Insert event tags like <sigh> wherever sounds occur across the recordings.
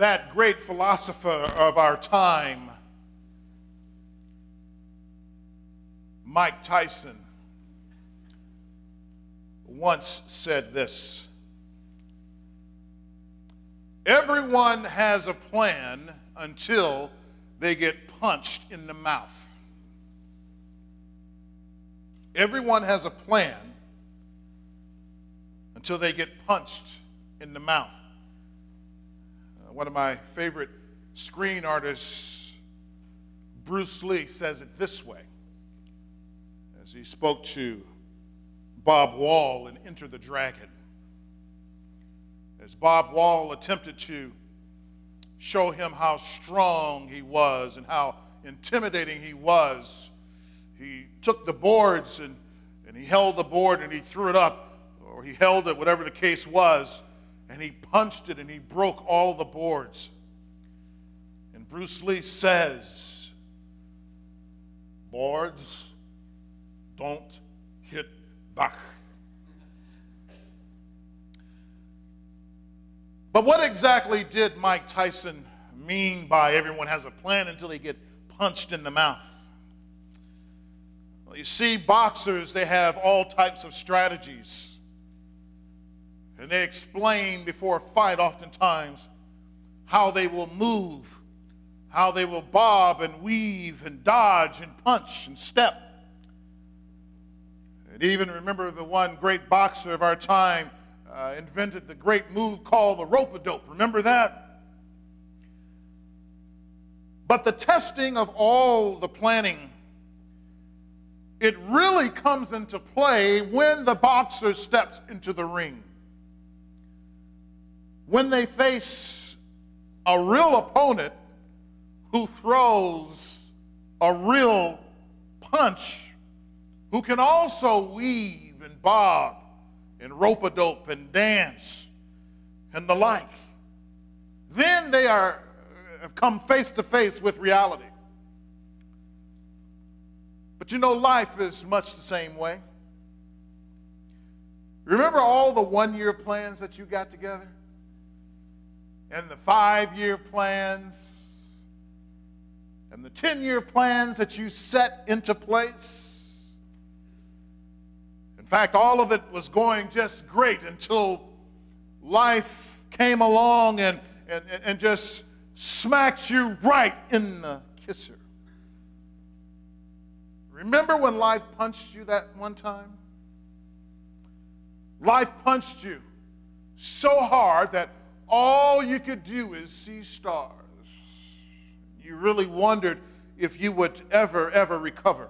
that great philosopher of our time, Mike Tyson, once said this Everyone has a plan until they get punched in the mouth. Everyone has a plan until they get punched in the mouth. One of my favorite screen artists, Bruce Lee, says it this way as he spoke to Bob Wall in Enter the Dragon. As Bob Wall attempted to show him how strong he was and how intimidating he was, he took the boards and, and he held the board and he threw it up, or he held it, whatever the case was, and he punched it and he broke all the boards. And Bruce Lee says, Boards don't hit back. But what exactly did Mike Tyson mean by everyone has a plan until they get punched in the mouth? Well, you see, boxers, they have all types of strategies. And they explain before a fight, oftentimes, how they will move, how they will bob and weave and dodge and punch and step. And even remember the one great boxer of our time uh, invented the great move called the rope a dope. Remember that? But the testing of all the planning, it really comes into play when the boxer steps into the ring. When they face a real opponent who throws a real punch, who can also weave and bob and rope a dope and dance and the like. Then they are have come face to face with reality. But you know, life is much the same way. Remember all the one year plans that you got together? And the five year plans? And the 10 year plans that you set into place? In fact, all of it was going just great until life came along and, and, and just smacked you right in the kisser. Remember when life punched you that one time? Life punched you so hard that all you could do is see stars. You really wondered if you would ever, ever recover.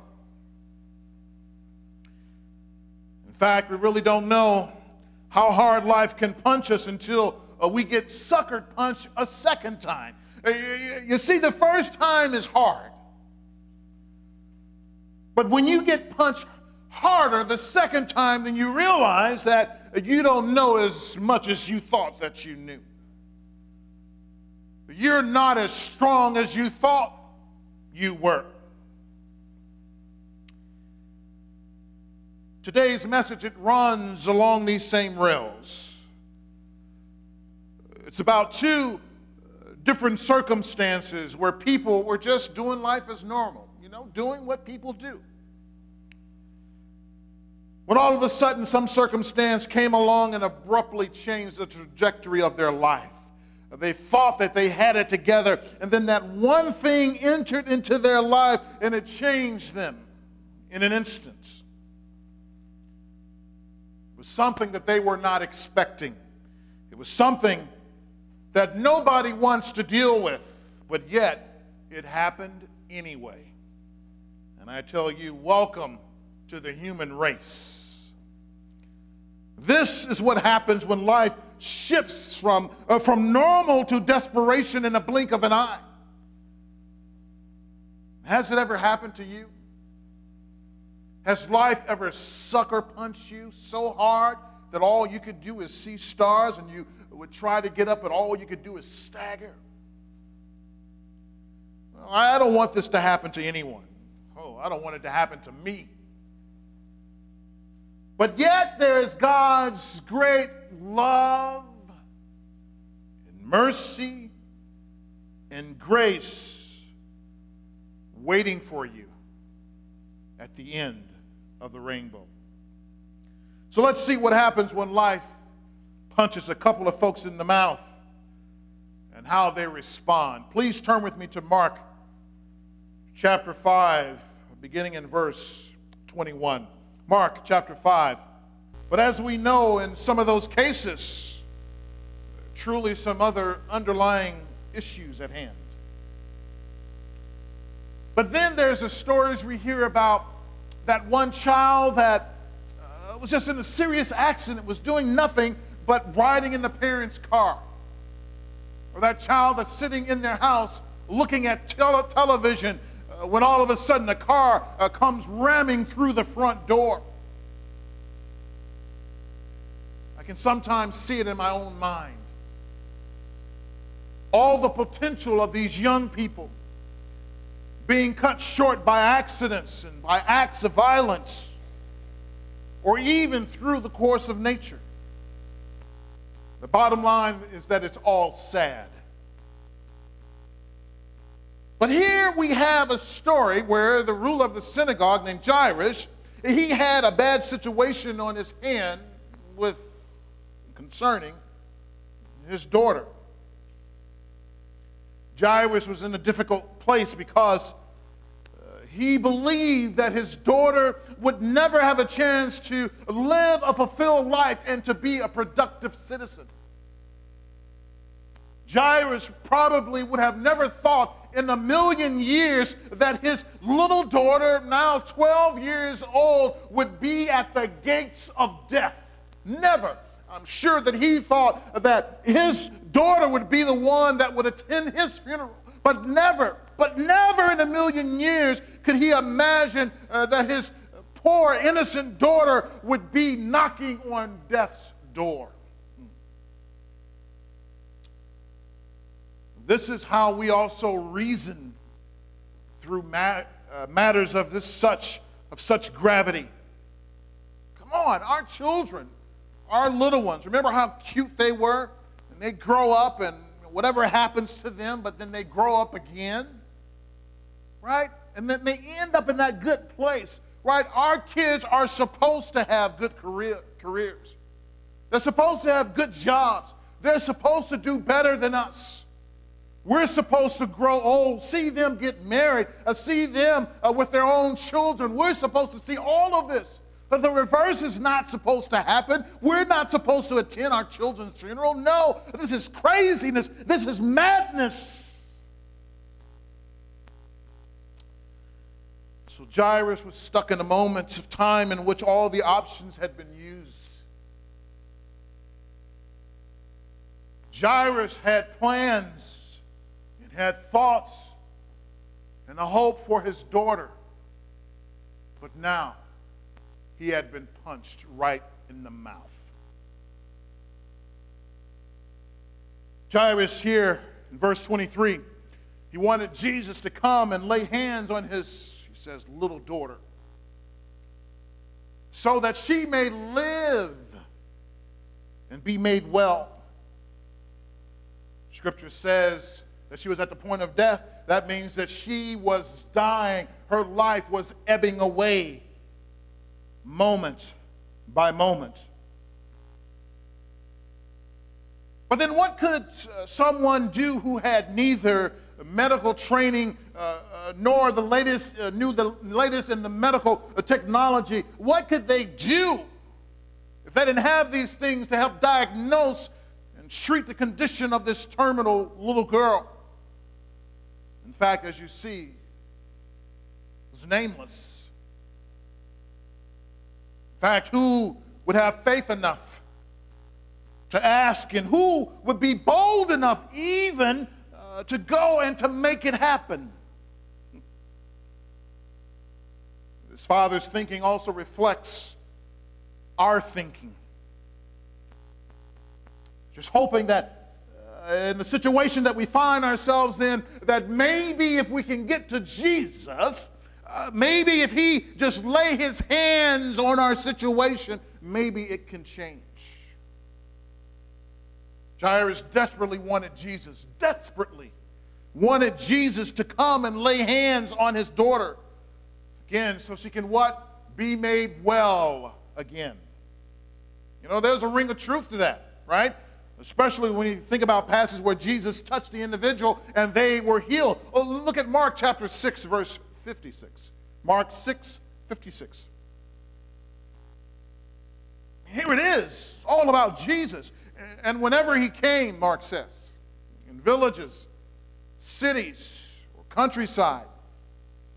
In fact, we really don't know how hard life can punch us until uh, we get suckered punched a second time. Uh, you see, the first time is hard. But when you get punched harder the second time, then you realize that you don't know as much as you thought that you knew. You're not as strong as you thought you were. Today's message, it runs along these same rails. It's about two uh, different circumstances where people were just doing life as normal, you know, doing what people do. When all of a sudden some circumstance came along and abruptly changed the trajectory of their life. They thought that they had it together, and then that one thing entered into their life and it changed them in an instant It was something that they were not expecting. It was something that nobody wants to deal with, but yet it happened anyway. And I tell you, welcome to the human race. This is what happens when life shifts from, uh, from normal to desperation in a blink of an eye. Has it ever happened to you? Has life ever sucker punched you so hard that all you could do is see stars and you would try to get up and all you could do is stagger? Well, I don't want this to happen to anyone. Oh, I don't want it to happen to me. But yet there is God's great love and mercy and grace waiting for you at the end of the rainbow. So let's see what happens when life punches a couple of folks in the mouth and how they respond. Please turn with me to Mark chapter 5, beginning in verse 21. Mark chapter 5. But as we know, in some of those cases, truly some other underlying issues at hand. But then there's the stories we hear about that one child that uh, was just in a serious accident, was doing nothing but riding in the parents' car. Or that child that's sitting in their house looking at tele- television uh, when all of a sudden a car uh, comes ramming through the front door. I can sometimes see it in my own mind. All the potential of these young people being cut short by accidents and by acts of violence, or even through the course of nature. The bottom line is that it's all sad. But here we have a story where the ruler of the synagogue named Jairus, he had a bad situation on his hand with concerning his daughter. Jairus was in a difficult place because uh, he believed that his daughter would never have a chance to live a fulfilled life and to be a productive citizen. Jairus probably would have never thought in a million years that his little daughter, now 12 years old, would be at the gates of death. Never. I'm sure that he thought that his daughter would be the one that would attend his funeral. But never, but never in a million years could he imagine uh, that his poor innocent daughter would be knocking on death's door. This is how we also reason through uh, matters of this such of such gravity. Come on, our children, our little ones. Remember how cute they were, and they grow up, and whatever happens to them, but then they grow up again, right? And then they end up in that good place, right? Our kids are supposed to have good career, careers. They're supposed to have good jobs. They're supposed to do better than us. We're supposed to grow old, see them get married, uh, see them uh, with their own children. We're supposed to see all of this. But the reverse is not supposed to happen. We're not supposed to attend our children's funeral. No, this is craziness. This is madness. So Jairus was stuck in a moment of time in which all the options had been used. Jairus had plans and had thoughts and a hope for his daughter. But now he had been punched right in the mouth. Jairus here in verse 23, he wanted Jesus to come and lay hands on his, he says, little daughter, so that she may live and be made well. Scripture says that she was at the point of death, that means that she was dying. Her life was ebbing away moment by moment. But then, what could uh, someone do who had neither medical training uh, uh, nor the latest, uh, knew the latest in the medical technology? What could they do if they didn't have these things to help diagnose and treat the condition of this terminal little girl? In fact, as you see, it was nameless. In fact, who would have faith enough to ask, and who would be bold enough even uh, to go and to make it happen? His father's thinking also reflects our thinking. Just hoping that in the situation that we find ourselves in, that maybe if we can get to Jesus, uh, maybe if he just lay his hands on our situation, maybe it can change. Jairus desperately wanted Jesus, desperately. wanted Jesus to come and lay hands on his daughter again so she can what? Be made well again. You know, there's a ring of truth to that, right? Especially when you think about passages where Jesus touched the individual and they were healed. Oh, look at Mark chapter 6, verse 56. Mark 6, 56. Here it is, all about Jesus. And whenever he came, Mark says, in villages, cities, or countryside,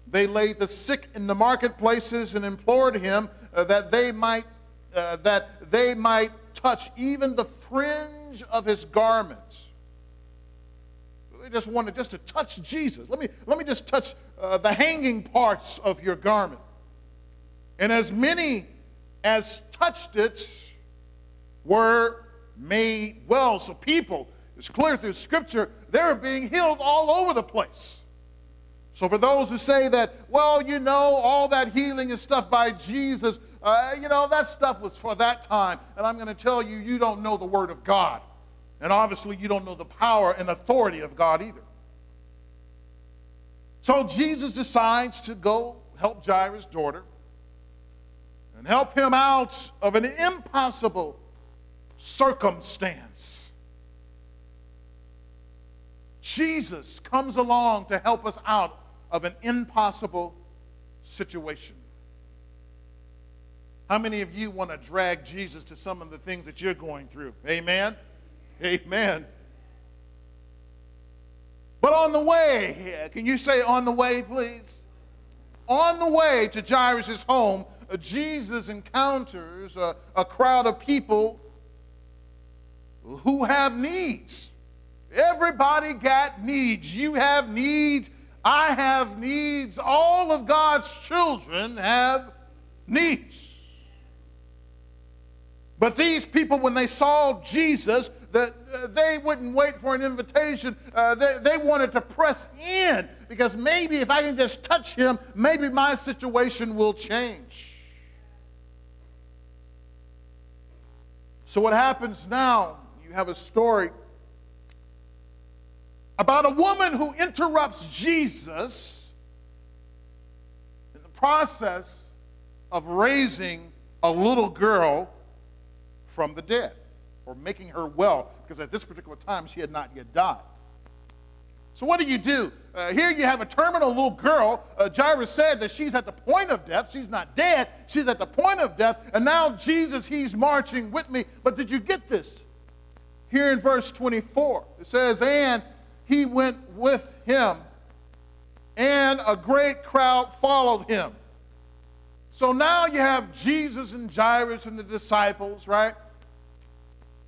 they laid the sick in the marketplaces and implored him uh, that they might uh, that they might touch even the fringe of his garments. Just wanted just to touch Jesus. Let me, let me just touch uh, the hanging parts of your garment. And as many as touched it were made well. So people, it's clear through Scripture, they're being healed all over the place. So for those who say that, well, you know, all that healing is stuff by Jesus, uh, you know, that stuff was for that time. And I'm going to tell you, you don't know the Word of God. And obviously, you don't know the power and authority of God either. So Jesus decides to go help Jairus' daughter and help him out of an impossible circumstance. Jesus comes along to help us out of an impossible situation. How many of you want to drag Jesus to some of the things that you're going through? Amen? Amen. But on the way, can you say on the way, please? On the way to Jairus' home, Jesus encounters a, a crowd of people who have needs. Everybody got needs. You have needs. I have needs. All of God's children have needs. But these people, when they saw Jesus, that uh, they wouldn't wait for an invitation. Uh, they, they wanted to press in because maybe if I can just touch him, maybe my situation will change. So, what happens now? You have a story about a woman who interrupts Jesus in the process of raising a little girl from the dead or making her well, because at this particular time she had not yet died. So, what do you do? Uh, here you have a terminal little girl. Uh, Jairus said that she's at the point of death. She's not dead, she's at the point of death. And now Jesus, he's marching with me. But did you get this? Here in verse 24, it says, And he went with him, and a great crowd followed him. So now you have Jesus and Jairus and the disciples, right?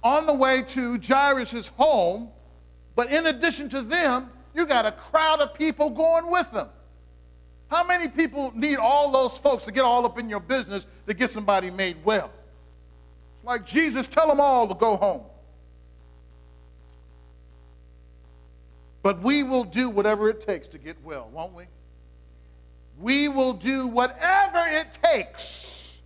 On the way to Jairus' home. But in addition to them, you got a crowd of people going with them. How many people need all those folks to get all up in your business to get somebody made well? Like Jesus, tell them all to go home. But we will do whatever it takes to get well, won't we? We will do whatever it takes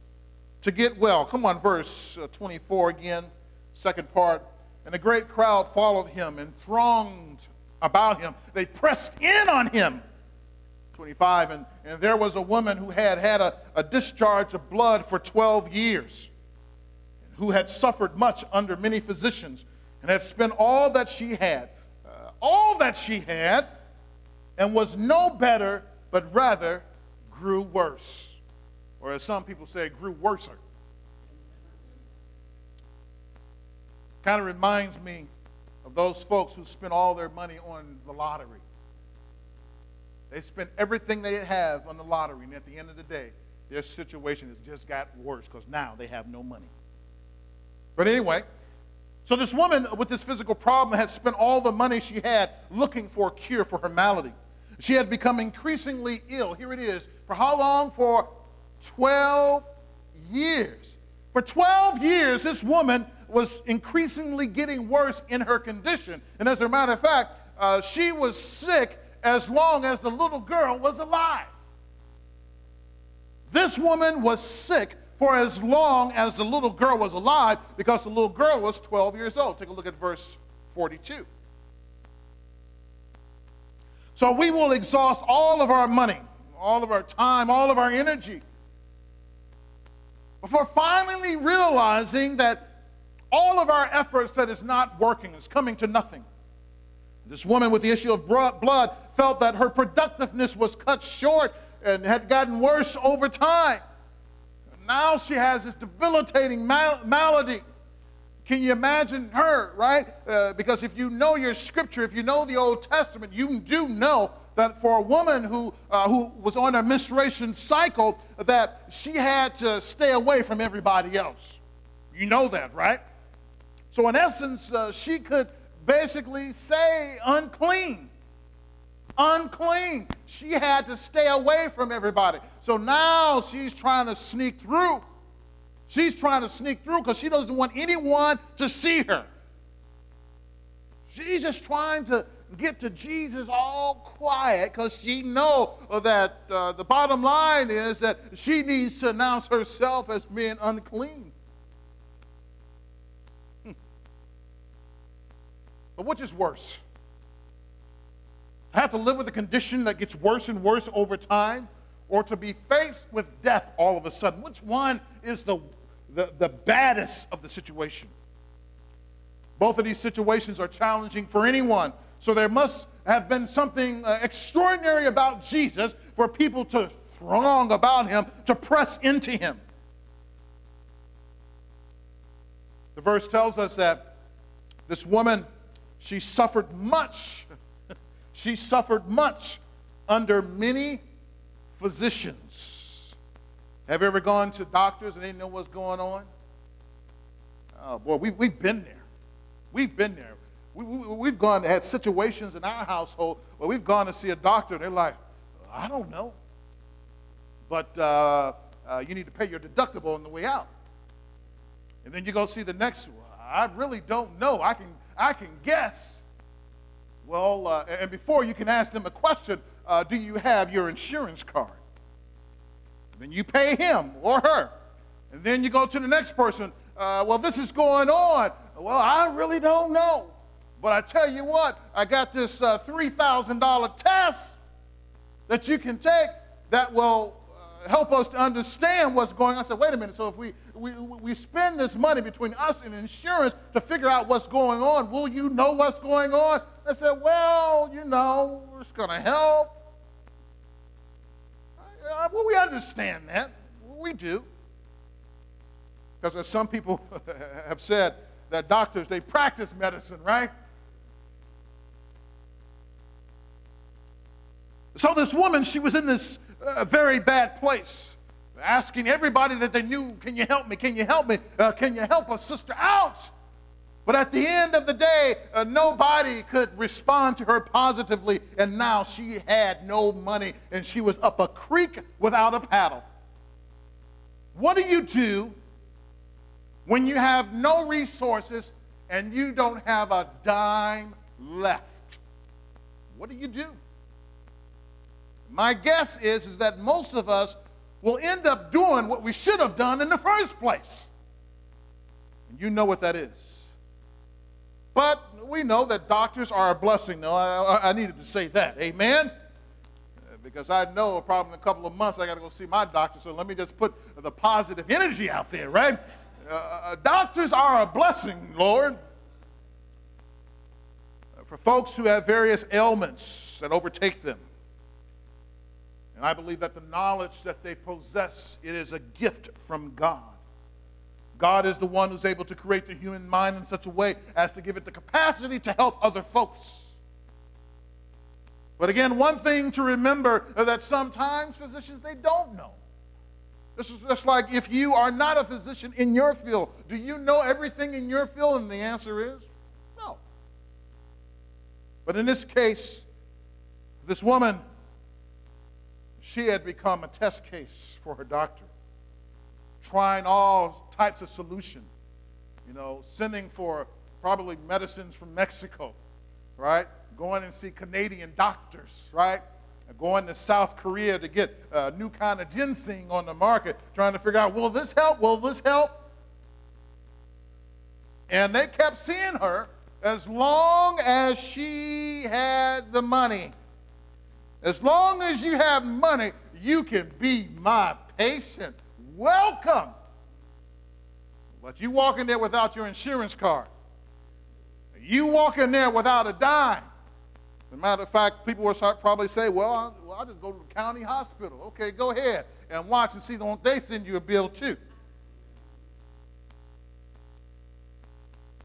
to get well. Come on, verse uh, 24 again, second part. And a great crowd followed him and thronged about him. They pressed in on him. 25. And, and there was a woman who had had a, a discharge of blood for 12 years, who had suffered much under many physicians, and had spent all that she had, uh, all that she had, and was no better, but rather grew worse. Or as some people say, grew worser. Kind of reminds me of those folks who spent all their money on the lottery. They spent everything they have on the lottery, and at the end of the day, their situation has just got worse because now they have no money. But anyway, so this woman with this physical problem had spent all the money she had looking for a cure for her malady. She had become increasingly ill. Here it is. For how long? For 12 years. For 12 years, this woman was increasingly getting worse in her condition. And as a matter of fact, uh, she was sick as long as the little girl was alive. This woman was sick for as long as the little girl was alive because the little girl was 12 years old. Take a look at verse 42. So we will exhaust all of our money, all of our time, all of our energy before finally realizing that all of our efforts that is not working is coming to nothing. This woman with the issue of blood felt that her productiveness was cut short and had gotten worse over time. Now she has this debilitating mal- malady. Can you imagine her, right? Uh, because if you know your scripture, if you know the Old Testament, you do know that for a woman who, uh, who was on a menstruation cycle, that she had to stay away from everybody else. You know that, right? So in essence, uh, she could basically say unclean. Unclean. She had to stay away from everybody. So now she's trying to sneak through. She's trying to sneak through because she doesn't want anyone to see her. She's just trying to get to Jesus all quiet because she know that uh, the bottom line is that she needs to announce herself as being unclean. Hmm. But which is worse? Have to live with a condition that gets worse and worse over time, or to be faced with death all of a sudden? Which one is the the, the baddest of the situation. Both of these situations are challenging for anyone. So there must have been something uh, extraordinary about Jesus for people to throng about him, to press into him. The verse tells us that this woman, she suffered much. <laughs> she suffered much under many physicians. Have you ever gone to doctors and they know what's going on? Oh, boy, we, we've been there. We've been there. We, we, have gone, had situations in our household where we've gone to see a doctor and they're like, I don't know. But uh, uh, you need to pay your deductible on the way out. And then you go see the next one. I really don't know. I can, I can guess. Well, uh, and before you can ask them a question, uh, do you have your insurance card? Then you pay him or her. And then you go to the next person. Uh, well, this is going on. Well, I really don't know. But I tell you what, I got this uh, $3,000 test that you can take that will uh, help us to understand what's going on. I said, wait a minute. So if we, we, we spend this money between us and insurance to figure out what's going on, will you know what's going on? I said, well, you know, it's going to help. Uh, well, we understand that. We do. Because as some people <laughs> have said, that doctors, they practice medicine, right? So this woman, she was in this uh, very bad place, asking everybody that they knew, Can you help me? Can you help me? Uh, can you help a sister out? But at the end of the day, uh, nobody could respond to her positively, and now she had no money and she was up a creek without a paddle. What do you do when you have no resources and you don't have a dime left? What do you do? My guess is, is that most of us will end up doing what we should have done in the first place. And you know what that is. But we know that doctors are a blessing. No, I, I needed to say that. Amen? Because I know probably in a couple of months I got to go see my doctor. So let me just put the positive energy out there, right? Uh, uh doctors are a blessing, Lord. Uh, for folks who have various ailments that overtake them. And I believe that the knowledge that they possess, it is a gift from God. God is the one who's able to create the human mind in such a way as to give it the capacity to help other folks. But again, one thing to remember that sometimes physicians, they don't know. This is just like if you are not a physician in your field, do you know everything in your field? And the answer is no. But in this case, this woman, she had become a test case for her doctor trying all types of solutions. You know, sending for probably medicines from Mexico, right? Going and see Canadian doctors, right? Going to South Korea to get a new kind of ginseng on the market, trying to figure out, will this help? Will this help? And they kept seeing her as long as she had the money. As long as you have money, you can be my patient. Welcome. But you walk in there without your insurance card. You walk in there without a dime. As a matter of fact, people will probably say, well, I'll, well, I'll just go to the county hospital. Okay, go ahead and watch and see. Don't they send you a bill too?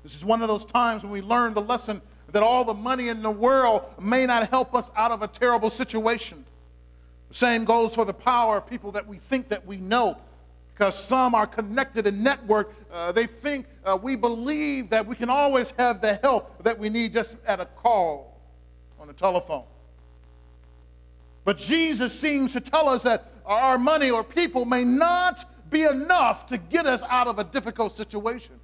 This is one of those times when we learn the lesson that all the money in the world may not help us out of a terrible situation. The same goes for the power of people that we think that we know because some are connected and networked. Uh, they think uh, we believe that we can always have the help that we need just at a call on a telephone. But Jesus seems to tell us that our money or people may not be enough to get us out of a difficult situation.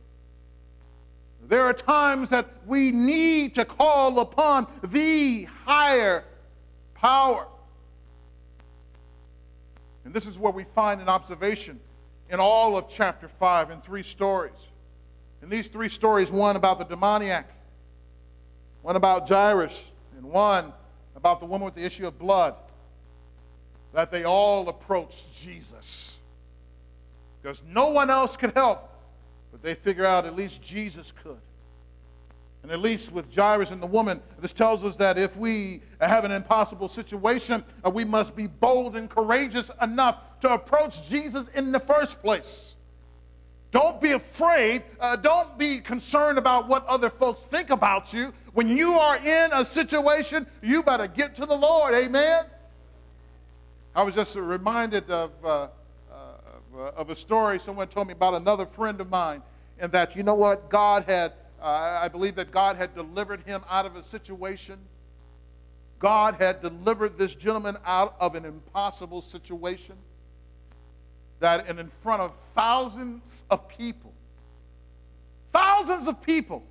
There are times that we need to call upon the higher power. And this is where we find an observation in all of chapter 5 in three stories. In these three stories, one about the demoniac, one about Jairus, and one about the woman with the issue of blood, that they all approached Jesus. Because no one else could help, but they figure out at least Jesus could. And at least with Jairus and the woman, this tells us that if we have an impossible situation, uh, we must be bold and courageous enough to approach Jesus in the first place. Don't be afraid. Uh, don't be concerned about what other folks think about you. When you are in a situation, you better get to the Lord. Amen. I was just reminded of, uh, uh, of a story someone told me about another friend of mine, and that, you know what, God had uh, I believe that God had delivered him out of a situation. God had delivered this gentleman out of an impossible situation. That, and in front of thousands of people, thousands of people,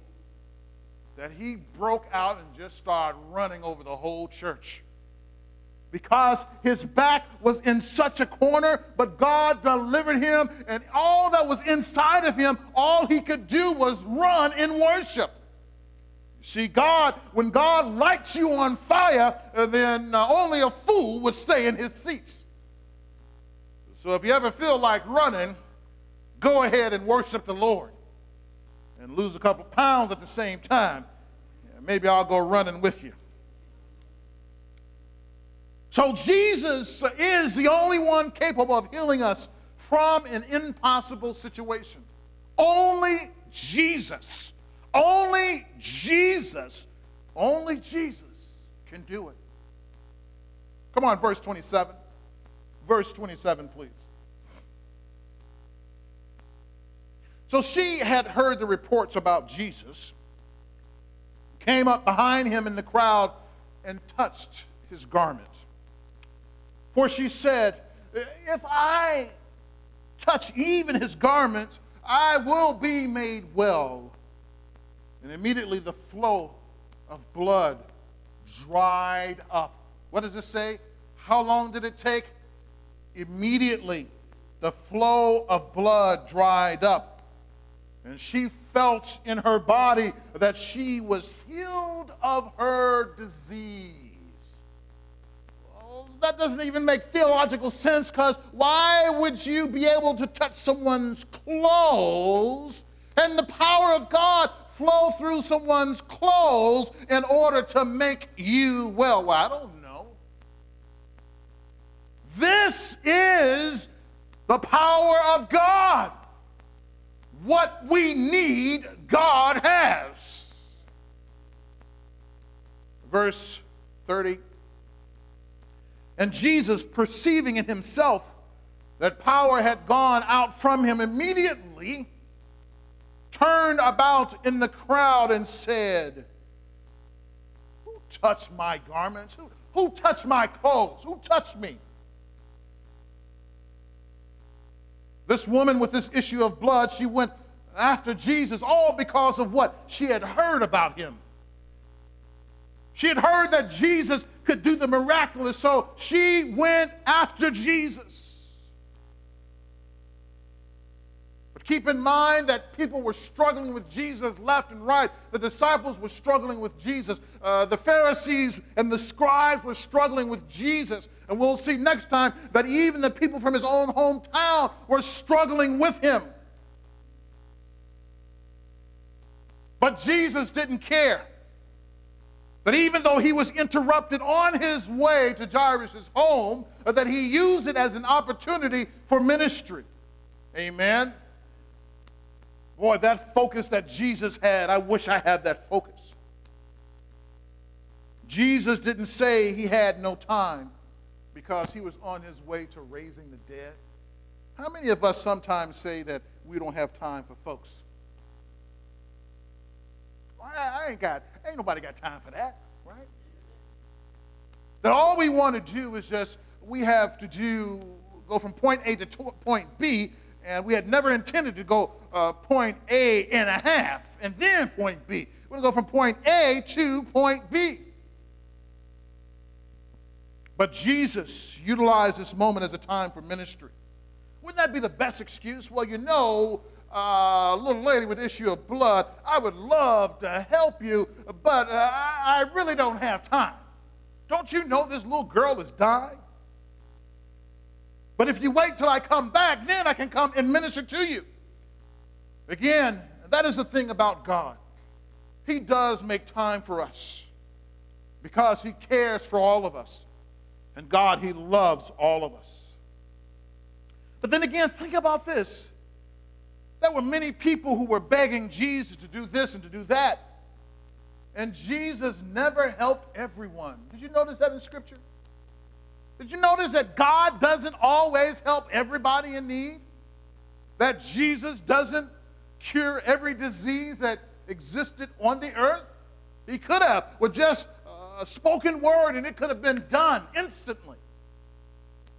that he broke out and just started running over the whole church because his back was in such a corner, but God delivered him, and all that was inside of him, all he could do was run in worship. See, God, when God lights you on fire, then uh, only a fool would stay in his seats. So if you ever feel like running, go ahead and worship the Lord and lose a couple pounds at the same time. Maybe I'll go running with you. So Jesus is the only one capable of healing us from an impossible situation. Only Jesus. Only Jesus. Only Jesus can do it. Come on, verse 27. Verse 27, please. So she had heard the reports about Jesus, came up behind him in the crowd, and touched his garment. For she said, If I touch even his garment, I will be made well. And immediately the flow of blood dried up. What does it say? How long did it take? Immediately the flow of blood dried up. And she felt in her body that she was healed of her disease that doesn't even make theological sense because why would you be able to touch someone's clothes and the power of God flow through someone's clothes in order to make you well? Well, I don't. This is the power of God. What we need, God has. Verse 30. And Jesus, perceiving in himself that power had gone out from him immediately, turned about in the crowd and said, Who touched my garments? Who, who touched my clothes? Who touched me? This woman with this issue of blood, she went after Jesus all because of what she had heard about him. She had heard that Jesus could do the miraculous, so she went after Jesus. Keep in mind that people were struggling with Jesus left and right. The disciples were struggling with Jesus. Uh, the Pharisees and the scribes were struggling with Jesus. And we'll see next time that even the people from his own hometown were struggling with him. But Jesus didn't care. That even though he was interrupted on his way to Jairus' home, that he used it as an opportunity for ministry. Amen. Boy, that focus that Jesus had, I wish I had that focus. Jesus didn't say he had no time because he was on his way to raising the dead. How many of us sometimes say that we don't have time for folks? I, ain't got, ain't nobody got time for that, right? That all we want to do is just, we have to do, go from point A to point B, and we had never intended to go uh, point A and a half, and then point B. We're going to go from point A to point B. But Jesus utilized this moment as a time for ministry. Wouldn't that be the best excuse? Well, you know, uh, little lady with issue of blood, I would love to help you, but uh, I, I really don't have time. Don't you know this little girl is dying? But if you wait till I come back, then I can come and minister to you. Again, that is the thing about God. He does make time for us because He cares for all of us. And God, He loves all of us. But then again, think about this there were many people who were begging Jesus to do this and to do that. And Jesus never helped everyone. Did you notice that in Scripture? Did you notice that God doesn't always help everybody in need? That Jesus doesn't cure every disease that existed on the earth? He could have with just a spoken word and it could have been done instantly.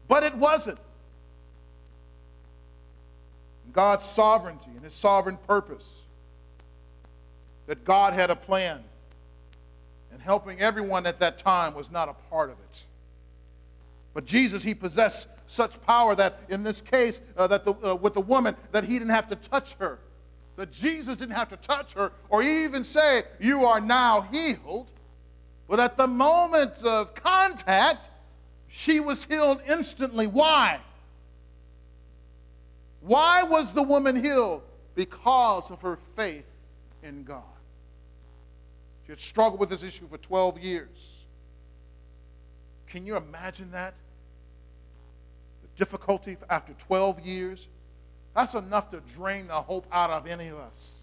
But it wasn't. God's sovereignty and his sovereign purpose. That God had a plan, and helping everyone at that time was not a part of it. But Jesus, he possessed such power that in this case, uh, that the, uh, with the woman, that he didn't have to touch her. That Jesus didn't have to touch her or even say, You are now healed. But at the moment of contact, she was healed instantly. Why? Why was the woman healed? Because of her faith in God. She had struggled with this issue for 12 years. Can you imagine that? The difficulty after 12 years? That's enough to drain the hope out of any of us.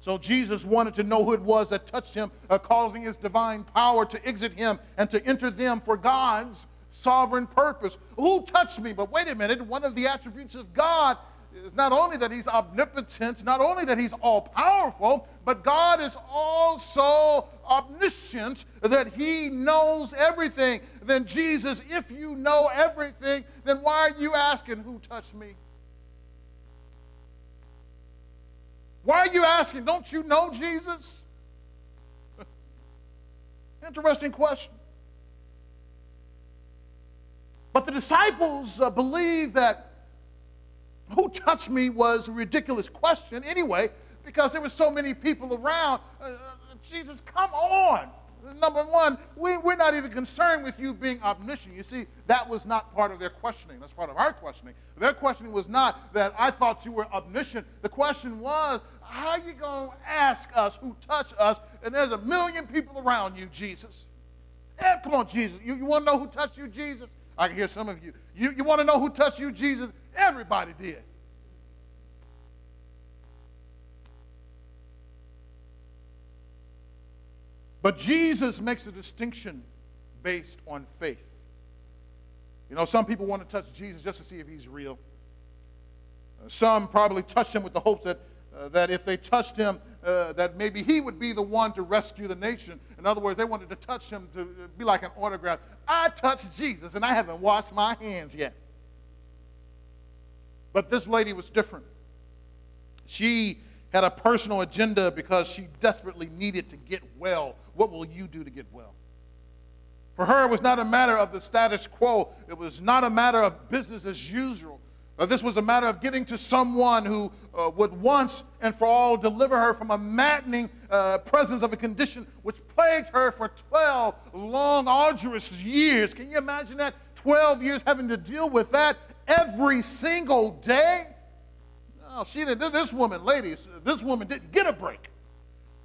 So Jesus wanted to know who it was that touched him, uh, causing his divine power to exit him and to enter them for God's sovereign purpose. Who touched me? But wait a minute, one of the attributes of God is not only that he's omnipotent, not only that he's all powerful, but God is also omniscient, that he knows everything. Then, Jesus, if you know everything, then why are you asking who touched me? Why are you asking? Don't you know Jesus? <laughs> Interesting question. But the disciples uh, believed that who touched me was a ridiculous question anyway, because there were so many people around. Uh, Jesus, come on. Number one, we, we're not even concerned with you being omniscient. You see, that was not part of their questioning. That's part of our questioning. Their questioning was not that I thought you were omniscient. The question was, how are you going to ask us who touched us, and there's a million people around you, Jesus? Hey, come on, Jesus. You, you want to know who touched you, Jesus? I can hear some of you. You, you want to know who touched you, Jesus? Everybody did. But Jesus makes a distinction based on faith. You know, some people want to touch Jesus just to see if he's real. Uh, some probably touched him with the hopes that, uh, that if they touched him, uh, that maybe he would be the one to rescue the nation. In other words, they wanted to touch him to be like an autograph. I touched Jesus and I haven't washed my hands yet. But this lady was different. She had a personal agenda because she desperately needed to get well. What will you do to get well? For her, it was not a matter of the status quo, it was not a matter of business as usual. Uh, this was a matter of getting to someone who uh, would once and for all deliver her from a maddening uh, presence of a condition which plagued her for 12 long, arduous years. Can you imagine that? 12 years having to deal with that every single day? No, she didn't. This woman, ladies, this woman didn't get a break.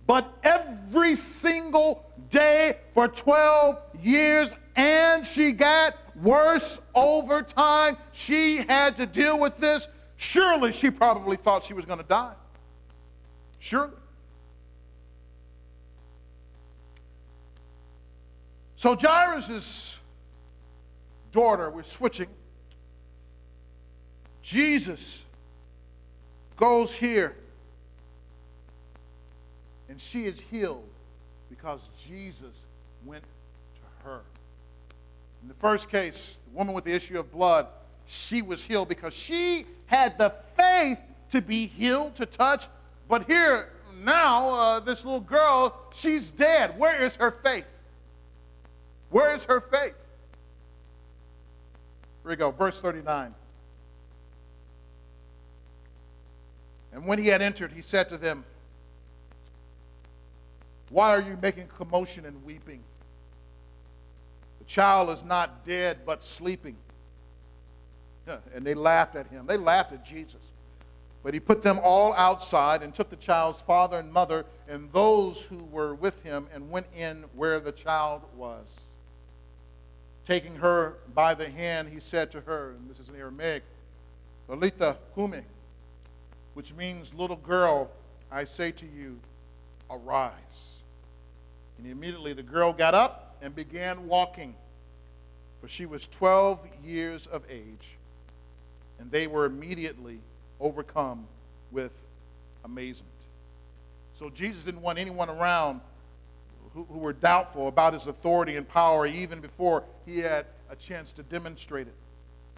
But every single day for 12 years, and she got worse over time. She had to deal with this. Surely she probably thought she was going to die. Surely. So Jairus' daughter, we're switching. Jesus goes here, and she is healed because Jesus went to her. In the first case, the woman with the issue of blood, she was healed because she had the faith to be healed, to touch. But here, now, uh, this little girl, she's dead. Where is her faith? Where is her faith? Here we go, verse 39. And when he had entered, he said to them, Why are you making commotion and weeping? The child is not dead but sleeping. And they laughed at him. They laughed at Jesus. But he put them all outside and took the child's father and mother and those who were with him and went in where the child was. Taking her by the hand, he said to her, and this is in Aramaic, Talitha cumi, which means, little girl, I say to you, arise. And immediately the girl got up and began walking. For she was 12 years of age, and they were immediately overcome with amazement. So Jesus didn't want anyone around who, who were doubtful about his authority and power even before he had a chance to demonstrate it.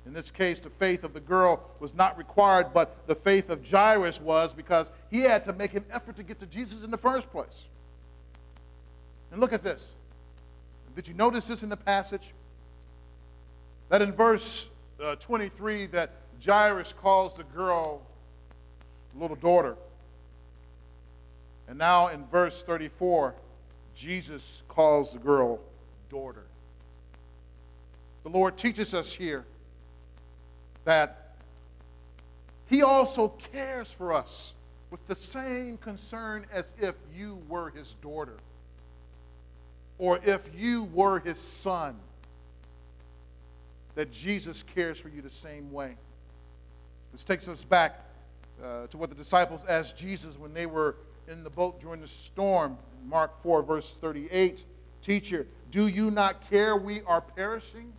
In this case, the faith of the girl was not required, but the faith of Jairus was because he had to make an effort to get to Jesus in the first place. And look at this. Did you notice this in the passage? That in verse uh, 23 that Jairus calls the girl little daughter. And now in verse 34, Jesus calls the girl daughter. The Lord teaches us here that He also cares for us with the same concern as if you were His daughter or if you were His son that Jesus cares for you the same way. This takes us back uh, to what the disciples asked Jesus when they were in the boat during the storm. Mark 4, verse 38 Teacher, do you not care we are perishing?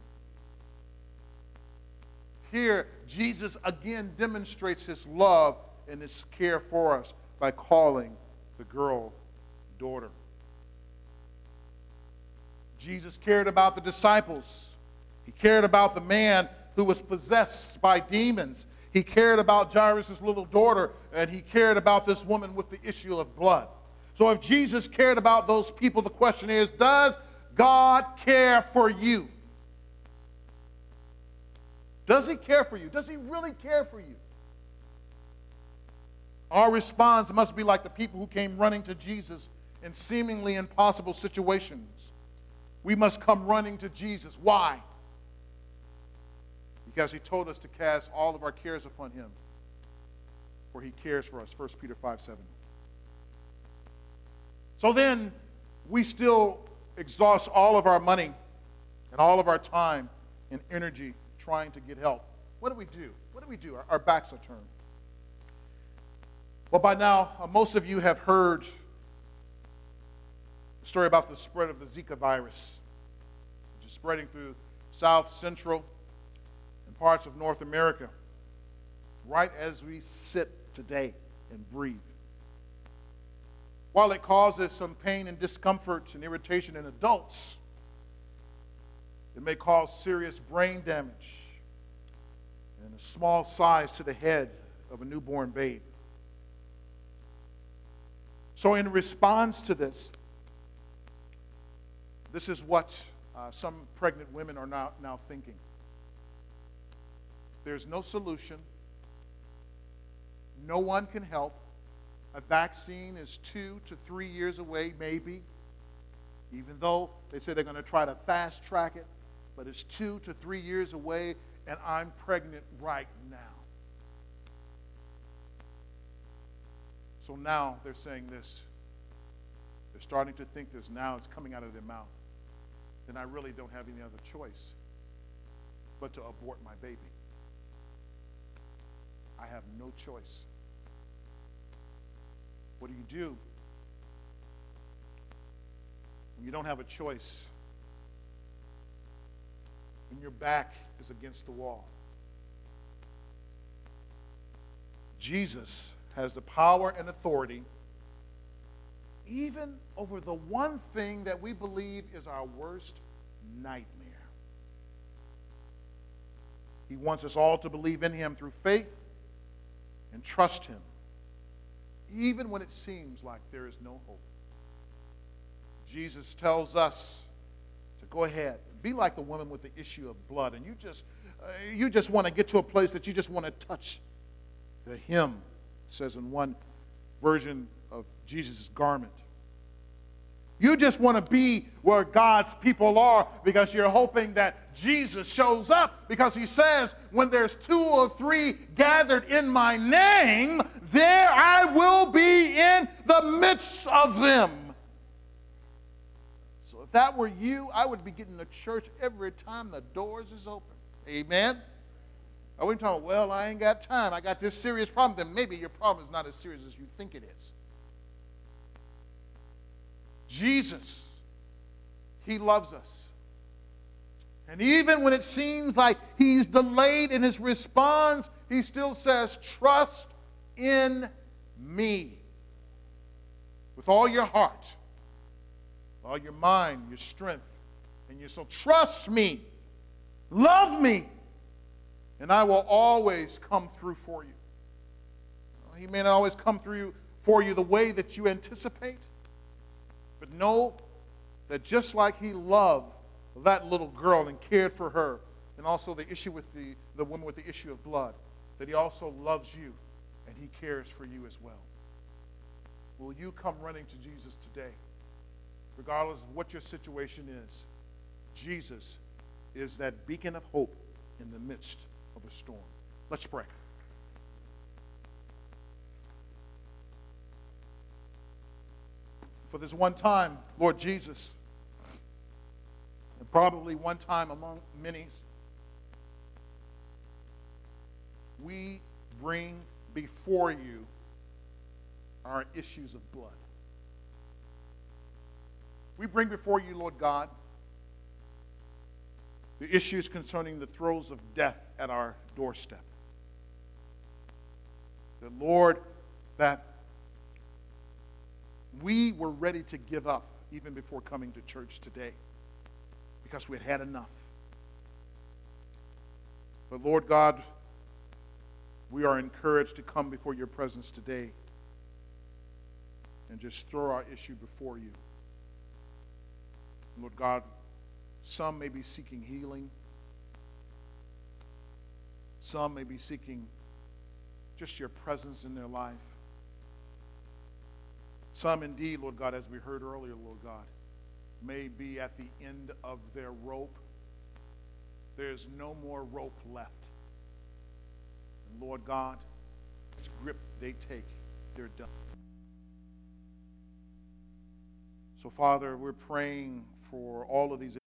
Here, Jesus again demonstrates his love and his care for us by calling the girl daughter. Jesus cared about the disciples he cared about the man who was possessed by demons. He cared about Jairus' little daughter, and he cared about this woman with the issue of blood. So, if Jesus cared about those people, the question is Does God care for you? Does he care for you? Does he really care for you? Our response must be like the people who came running to Jesus in seemingly impossible situations. We must come running to Jesus. Why? because he told us to cast all of our cares upon him, for he cares for us. 1 Peter 5 7. So then, we still exhaust all of our money and all of our time and energy trying to get help. What do we do? What do we do? Our, our backs are turned. Well, by now, uh, most of you have heard the story about the spread of the Zika virus, which is spreading through South Central and parts of North America, right as we sit today and breathe. While it causes some pain and discomfort and irritation in adults, it may cause serious brain damage and a small size to the head of a newborn babe. So, in response to this, this is what uh, some pregnant women are now, now thinking. there's no solution. No one can help. A vaccine is two to three years away, maybe, even though they say they're going to try to fast track it, but it's two to three years away, and I'm pregnant right now. So now they're saying this. They're starting to think this now, it's coming out of their mouth. Then I really don't have any other choice but to abort my baby. I have no choice. What do you do when you don't have a choice? When your back is against the wall? Jesus has the power and authority even over the one thing that we believe is our worst nightmare. He wants us all to believe in Him through faith and trust Him, even when it seems like there is no hope. Jesus tells us to go ahead and be like the woman with the issue of blood, and you just, uh, you just want to get to a place that you just want to touch the hem, says in one version of Jesus' garment. You just want to be where God's people are because you're hoping that Jesus shows up because he says, when there's two or three gathered in my name, there I will be in the midst of them. That were you, I would be getting to church every time the doors is open. Amen? I wouldn't talk, well, I ain't got time. I got this serious problem. Then maybe your problem is not as serious as you think it is. Jesus, He loves us. And even when it seems like He's delayed in His response, He still says, Trust in me with all your heart, all your mind, your strength, and your soul. Trust me. Love me. And I will always come through for you. He may not always come through for you the way that you anticipate, but know that just like he loved that little girl and cared for her, and also the issue with the, the woman with the issue of blood, that he also loves you and he cares for you as well. Will you come running to Jesus today? Regardless of what your situation is, Jesus is that beacon of hope in the midst of a storm. Let's pray. For this one time, Lord Jesus, and probably one time among many, we bring before you our issues of blood. We bring before you, Lord God, the issues concerning the throes of death at our doorstep. The Lord, that we were ready to give up even before coming to church today because we had had enough. But Lord God, we are encouraged to come before your presence today and just throw our issue before you. Lord God, some may be seeking healing. Some may be seeking just your presence in their life. Some indeed, Lord God, as we heard earlier, Lord God, may be at the end of their rope. There's no more rope left. And Lord God, this grip they take, they're done. So, Father, we're praying for all of these